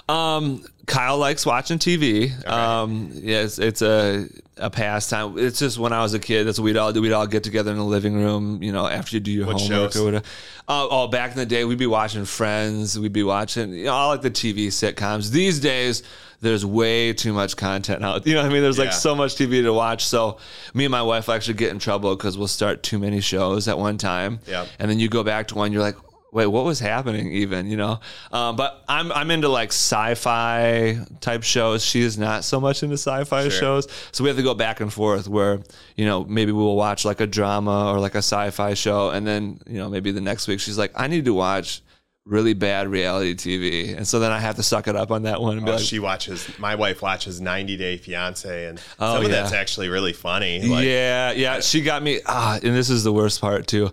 Um, Kyle likes watching TV. Um, yes, it's a a pastime. It's just when I was a kid, that's what we'd all do. We'd all get together in the living room, you know, after you do your What homework shows? or whatever. Uh, oh, back in the day, we'd be watching Friends. We'd be watching, you know, all like the TV sitcoms. These days, there's way too much content out. You know what I mean? There's like Yeah. so much TV to watch. So me and my wife actually get in trouble because we'll start too many shows at one time. Yeah. And then you go back to one, you're like, wait, what was happening even, you know? Um, but I'm, I'm into like sci-fi type shows. She is not so much into sci-fi Sure. shows. So we have to go back and forth where, you know, maybe we'll watch like a drama or like a sci-fi show. And then, you know, maybe the next week she's like, I need to watch really bad reality TV. And so then I have to suck it up on that one and be Oh, like, she watches. My wife watches 90 Day Fiance, and Oh, some of yeah. that's actually really funny. Like, yeah, yeah. She got me. Ah, and this is the worst part too.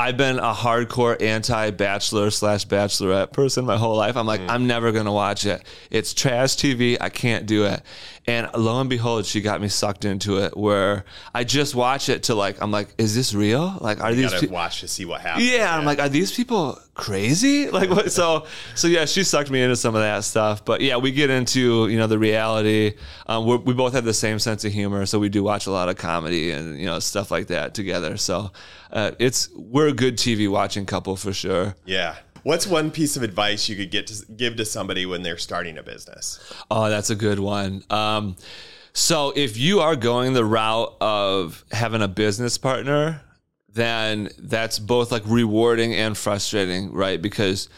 I've been a hardcore anti-bachelor slash bachelorette person my whole life. I'm like, mm. I'm never gonna watch it. It's trash TV. I can't do it. And lo and behold, she got me sucked into it. Where I just watch it to like, I'm like, is this real? Like, are You these? gotta pe- watch to see what happens. yeah, I'm like, are these people crazy? *laughs* Like, what? So, so yeah, she sucked me into some of that stuff. But yeah, we get into you know the reality. Um, we're, we both have the same sense of humor, so we do watch a lot of comedy and you know stuff like that together. So, uh, it's we're a good TV watching couple for sure. yeah. What's one piece of advice you could get to give to somebody when they're starting a business? Oh, that's a good one. Um, so if you are going the route of having a business partner, then that's both like rewarding and frustrating, right? Because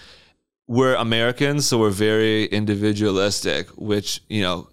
we're Americans, so we're very individualistic, which, you know,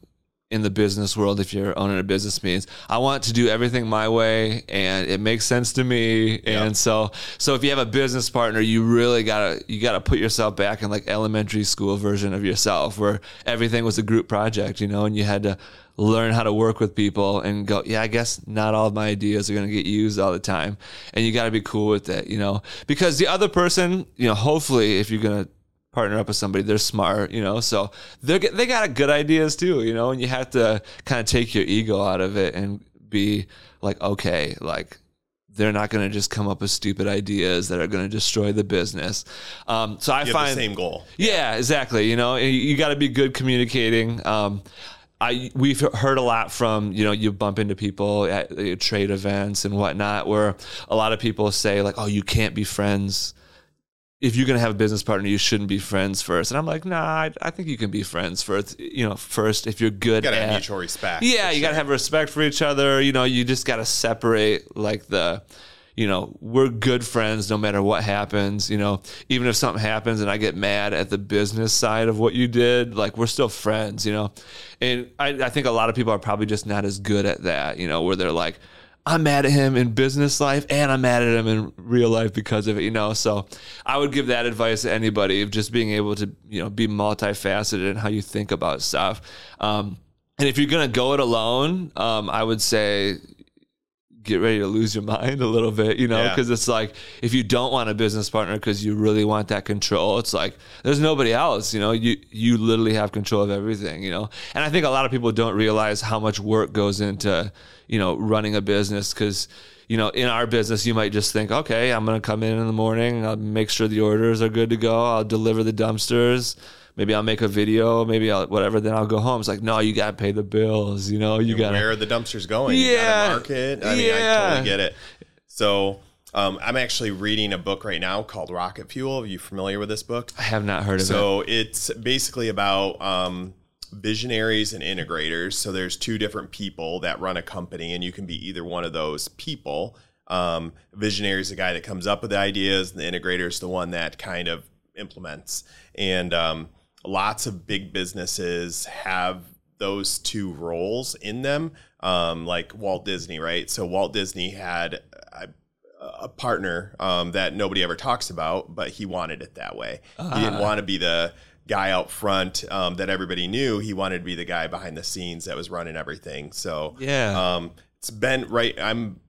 in the business world, if you're owning a business means I want to do everything my way and it makes sense to me. And so, so if you have a business partner, you really gotta, you gotta put yourself back in like elementary school version of yourself where everything was a group project, you know, and you had to learn how to work with people and go, yeah, I guess not all of my ideas are going to get used all the time. And you got to be cool with it, you know, because the other person, you know, hopefully if you're going to partner up with somebody, they're smart, you know, so they're, they got good ideas too, you know, and you have to kind of take your ego out of it and be like, okay, like, they're not going to just come up with stupid ideas that are going to destroy the business. Um, so I You find the same goal. yeah, exactly. You know, you, you got to be good communicating. Um, I we've heard a lot from you know you bump into people at trade events and whatnot where a lot of people say like, oh, you can't be friends. If you're gonna have a business partner, you shouldn't be friends first. And I'm like, nah, I, I think you can be friends first. You know, first if you're good You gotta have at mutual respect. yeah, you got to have respect for each other. You know, you just got to separate like the, you know, we're good friends no matter what happens. You know, even if something happens and I get mad at the business side of what you did, like we're still friends, you know? And I, I think a lot of people are probably just not as good at that, you know, where they're like, I'm mad at him in business life and I'm mad at him in real life because of it, you know. So I would give that advice to anybody of just being able to, you know, be multifaceted in how you think about stuff. Um, and if you're gonna go it alone, um, I would say get ready to lose your *laughs* mind a little bit, you know, Yeah. because it's like if you don't want a business partner because you really want that control, it's like there's nobody else, you know. You you literally have control of everything, you know. And I think a lot of people don't realize how much work goes into you know running a business because you know in our business you might just think, okay, I'm gonna come in in the morning, I'll make sure the orders are good to go, I'll deliver the dumpsters. Maybe I'll make a video, maybe I'll whatever. Then I'll go home. It's like, no, you gotta pay the bills. You know, you gotta. where are the dumpsters going? Yeah. market. I mean, I totally get it. So um, I'm actually reading a book right now called Rocket Fuel. Are you familiar with this book? I have not heard of it. So it's basically about um, visionaries and integrators. So there's two different people that run a company, and you can be either one of those people. Um, visionary is the guy that comes up with the ideas, and the integrator is the one that kind of implements. And um, lots of big businesses have those two roles in them, um, like Walt Disney, right? So Walt Disney had a, a partner um, that nobody ever talks about, but he wanted it that way. He didn't want to be the guy out front um, that everybody knew. He wanted to be the guy behind the scenes that was running everything. So Yeah. um, it's been right. I'm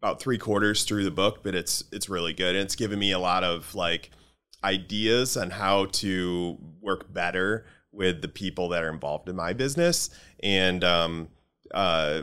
about three quarters through the book, but it's it's really good, and it's given me a lot of like ideas on how to work better with the people that are involved in my business, and um, uh,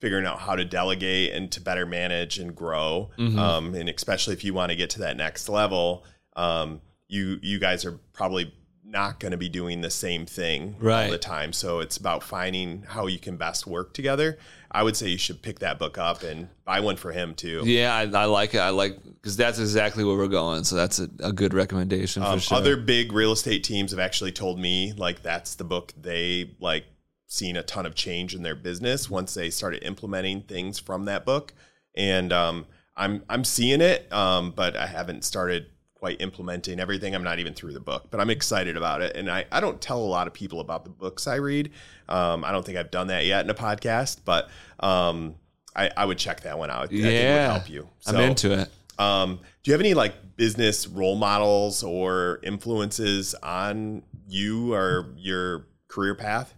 figuring out how to delegate and to better manage and grow. Mm-hmm. Um, and especially if you want to get to that next level, um, you you guys are probably not going to be doing the same thing all the time. So it's about finding how you can best work together. I would say you should pick that book up and buy one for him too. Yeah, I, I like it. I like because that's exactly where we're going. So that's a, a good recommendation for Um, sure. Other big real estate teams have actually told me like that's the book they like seen a ton of change in their business once they started implementing things from that book. And um, I'm I'm seeing it, um, but I haven't started quite implementing everything. I'm not even through the book, but I'm excited about it. And I, I don't tell a lot of people about the books I read. Um, I don't think I've done that yet in a podcast, but um, I, I would check that one out. I think it would yeah, help you. I'm into it. um, do you have any like business role models or influences on you or your career path?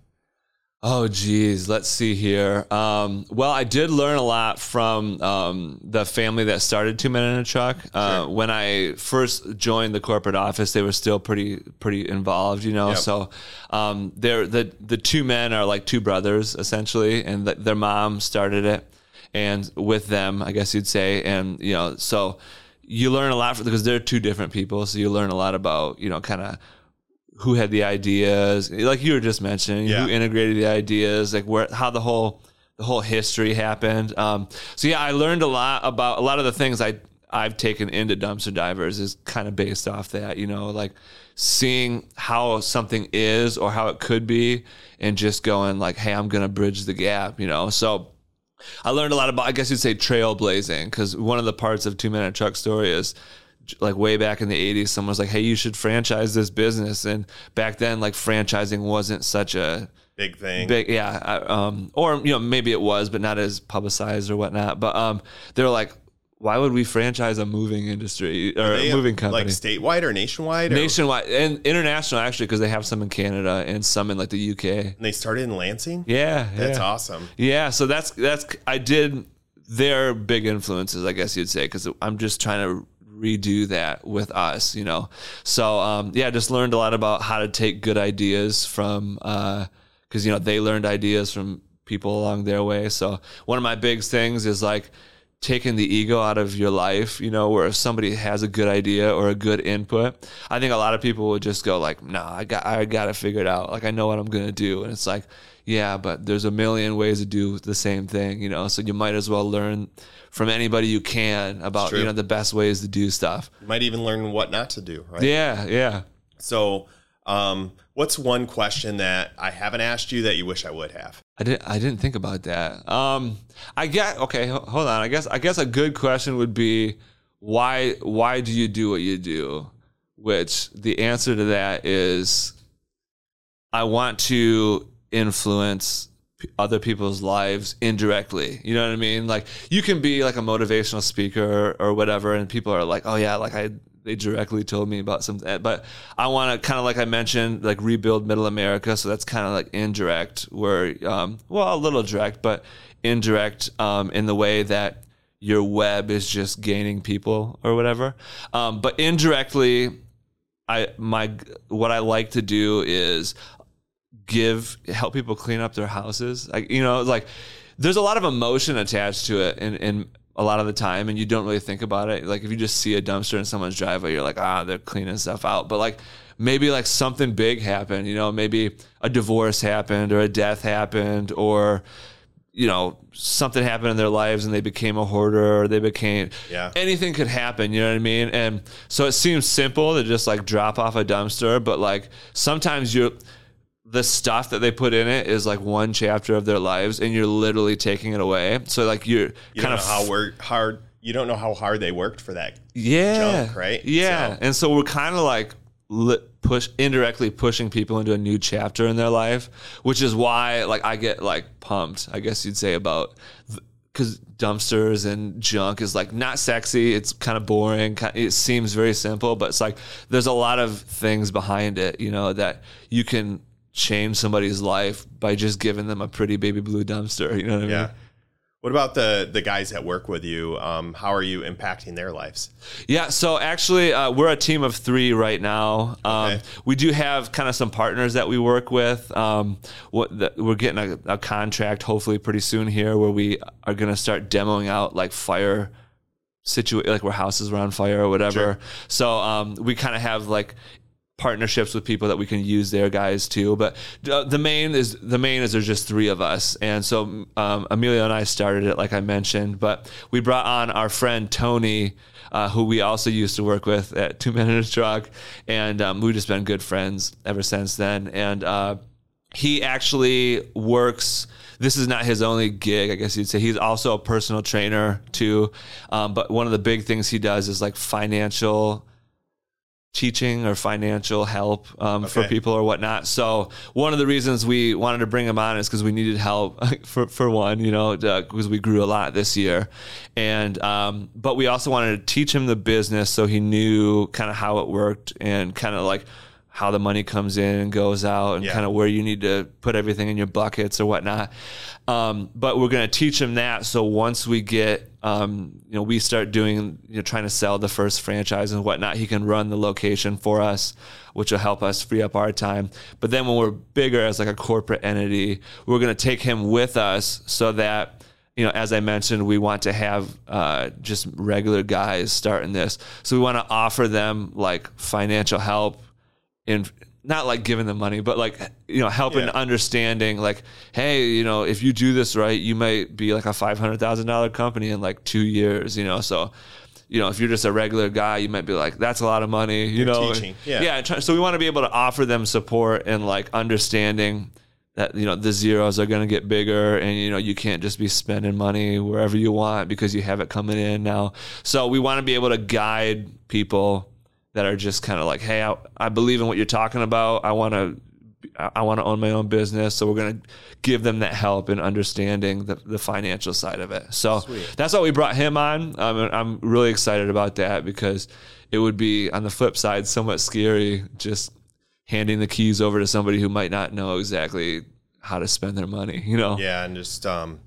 Oh, geez. Let's see here. Um, well, I did learn a lot from um, the family that started Two Men in a Truck. Uh, Sure. When I first joined the corporate office, they were still pretty pretty involved, you know. Yep. So um, they're the the two men are like two brothers essentially, and th- their mom started it, and with them, I guess you'd say, and you know, so you learn a lot from, because they're two different people, so you learn a lot about you know kind of who had the ideas, like you were just mentioning, Yeah. who integrated the ideas, like where how the whole the whole history happened. Um, so yeah, I learned a lot about a lot of the things I I've taken into dumpster divers is kind of based off that, you know, like seeing how something is or how it could be, and just going like, hey, I'm gonna bridge the gap, you know. So I learned a lot about, I guess you'd say, trailblazing, because one of the parts of Two Men in a Truck Story is like way back in the 80s, someone was like, hey, you should franchise this business. And back then, like franchising wasn't such a Big thing. big, yeah, um, or, you know, maybe it was, but not as publicized or whatnot. But um, they're like, why would we franchise a moving industry or a moving company? Like statewide or nationwide? Or, Nationwide and international, actually, because they have some in Canada and some in like the UK. and they started in Lansing? Yeah, That's yeah. awesome. Yeah, so that's that's I did their big influences, I guess you'd say, because I'm just trying to redo that with us, you know. So um, yeah, just learned a lot about how to take good ideas from because you know they learned ideas from people along their way. So one of my big things is like taking the ego out of your life, you know, where if somebody has a good idea or a good input, I think a lot of people would just go like, "No, I got I got to figure it out. Like I know what I'm going to do." And it's like, "Yeah, but there's a million ways to do the same thing, you know. So you might as well learn from anybody you can about, you know, the best ways to do stuff." You might even learn what not to do, right? Yeah, yeah. So, um, what's one question that I haven't asked you that you wish I would have? I didn't. I didn't think about that. Um, I get. Okay, hold on. I guess. I guess a good question would be, why? Why do you do what you do? Which the answer to that is, I want to influence other people's lives indirectly. You know what I mean? Like you can be like a motivational speaker or whatever, and people are like, "Oh yeah, like I." They directly told me about something, but I want to kind of like I mentioned, like rebuild Middle America. So that's kind of like indirect, where um, well, a little direct, but indirect um, in the way that your web is just gaining people or whatever. Um, but indirectly, I my what I like to do is give help people clean up their houses. Like you know, like there's a lot of emotion attached to it, and and a lot of the time, and you don't really think about it. Like if you just see a dumpster in someone's driveway, you're like, ah, they're cleaning stuff out. But like maybe like something big happened. You know, maybe a divorce happened, or a death happened, or you know something happened in their lives and they became a hoarder or they became Yeah. anything could happen you know what i mean and so it seems simple to just like drop off a dumpster but like sometimes you're the stuff that they put in it is like one chapter of their lives and you're literally taking it away so like you're You kind of how work hard. You don't know how hard they worked for that. yeah junk, right? yeah So- and so we're kind of like push indirectly pushing people into a new chapter in their life which is why like i get like pumped i guess you'd say about because dumpsters and junk is like not sexy it's kind of boring it seems very simple but it's like there's a lot of things behind it you know that you can change somebody's life by just giving them a pretty baby blue dumpster you know what i mean Yeah. What about the the guys that work with you? Um, how are you impacting their lives? Yeah, so actually, uh, we're a team of three right now. Um, Okay. We do have kind of some partners that we work with. Um, what the, we're getting a, a contract hopefully pretty soon here, where we are going to start demoing out like fire situation like where houses were on fire or whatever. Sure. So um, we kind of have like partnerships with people that we can use their guys too. But the main is the main is there's just three of us, and so um, Emilio and I started it, like I mentioned. But we brought on our friend Tony. Uh, who we also used to work with at Two Men in a Truck, and um, we've just been good friends ever since then. And uh, he actually works. This is not his only gig, I guess you'd say. He's also a personal trainer too. Um, but one of the big things he does is like financial teaching or financial help um, for people or whatnot. So one of the reasons we wanted to bring him on is because we needed help *laughs* for for one, you know, because we grew a lot this year, and um, but we also wanted to teach him the business so he knew kind of how it worked and kind of like how the money comes in and goes out and Yeah. kind of where you need to put everything in your buckets or whatnot. Um, but we're going to teach him that. So once we get, um, you know, we start doing, you know, trying to sell the first franchise and whatnot, he can run the location for us, which will help us free up our time. But then when we're bigger as like a corporate entity, we're going to take him with us so that, you know, as I mentioned, we want to have uh, just regular guys starting this. So we want to offer them like financial help in not like giving them money, but like you know helping Yeah. understanding like, hey, you know, if you do this right, you might be like a five hundred thousand dollar company in like two years. You know, so. You know, if you're just a regular guy, you might be like, "That's a lot of money." You know, teaching. Yeah. yeah. try- So we want to be able to offer them support and like understanding that you know the zeros are going to get bigger and you know you can't just be spending money wherever you want because you have it coming in now so we want to be able to guide people that are just kind of like hey I, I believe in what you're talking about i want to I want to own my own business, so we're going to give them that help in understanding the, the financial side of it. So that's why we brought him on. And I'm really excited about that because it would be on the flip side somewhat scary just handing the keys over to somebody who might not know exactly how to spend their money. You know? Yeah, and just um,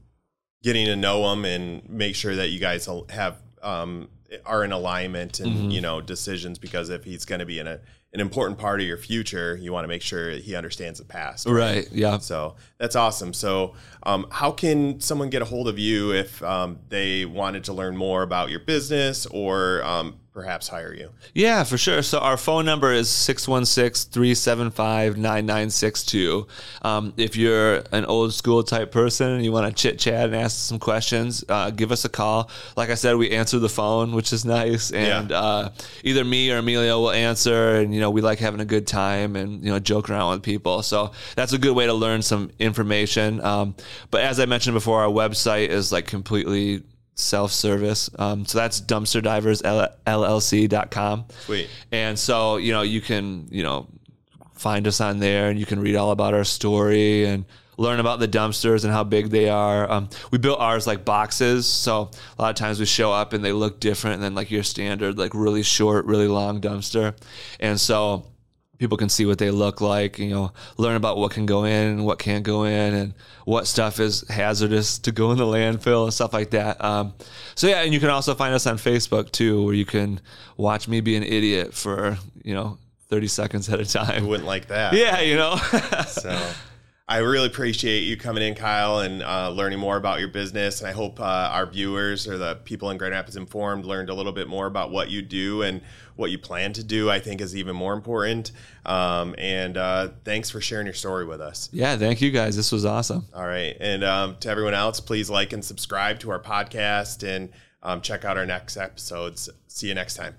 getting to know them and make sure that you guys have um, are in alignment and Mm-hmm. you know decisions because if he's going to be in a an important part of your future, you want to make sure he understands the past. Right. Yeah. So that's awesome. So, um, how can someone get a hold of you if um, they wanted to learn more about your business or um, perhaps hire you? Yeah, for sure. So our phone number is 616-375-9962. Um, if you're an old school type person and you want to chit chat and ask some questions, uh, give us a call. Like I said, we answer the phone, which is nice. And Yeah. uh, either me or Emilio will answer. And, you know, we like having a good time and, you know, joke around with people. So that's a good way to learn some information. Um, but as I mentioned before, our website is like completely self-service. Um, so that's dumpsterdiversllc.com. Sweet. And so, you know, you can, you know, find us on there and you can read all about our story and learn about the dumpsters and how big they are. Um, we built ours like boxes. So a lot of times we show up and they look different than like your standard, like really short, really long dumpster. And so people can see what they look like, you know, learn about what can go in and what can't go in and what stuff is hazardous to go in the landfill and stuff like that. Um, so yeah, and you can also find us on Facebook too, where you can watch me be an idiot for, you know, 30 seconds at a Who time. wouldn't like that? *laughs* Yeah, you know. So I really appreciate you coming in, Kyle, and uh, learning more about your business. And I hope uh, our viewers or the people in Grand Rapids Informed learned a little bit more about what you do and what you plan to do. I think is even more important. Um, and uh, thanks for sharing your story with us. yeah, thank you guys. This was awesome. All right. And um, to everyone else, please like and subscribe to our podcast and um, check out our next episodes. See you next time.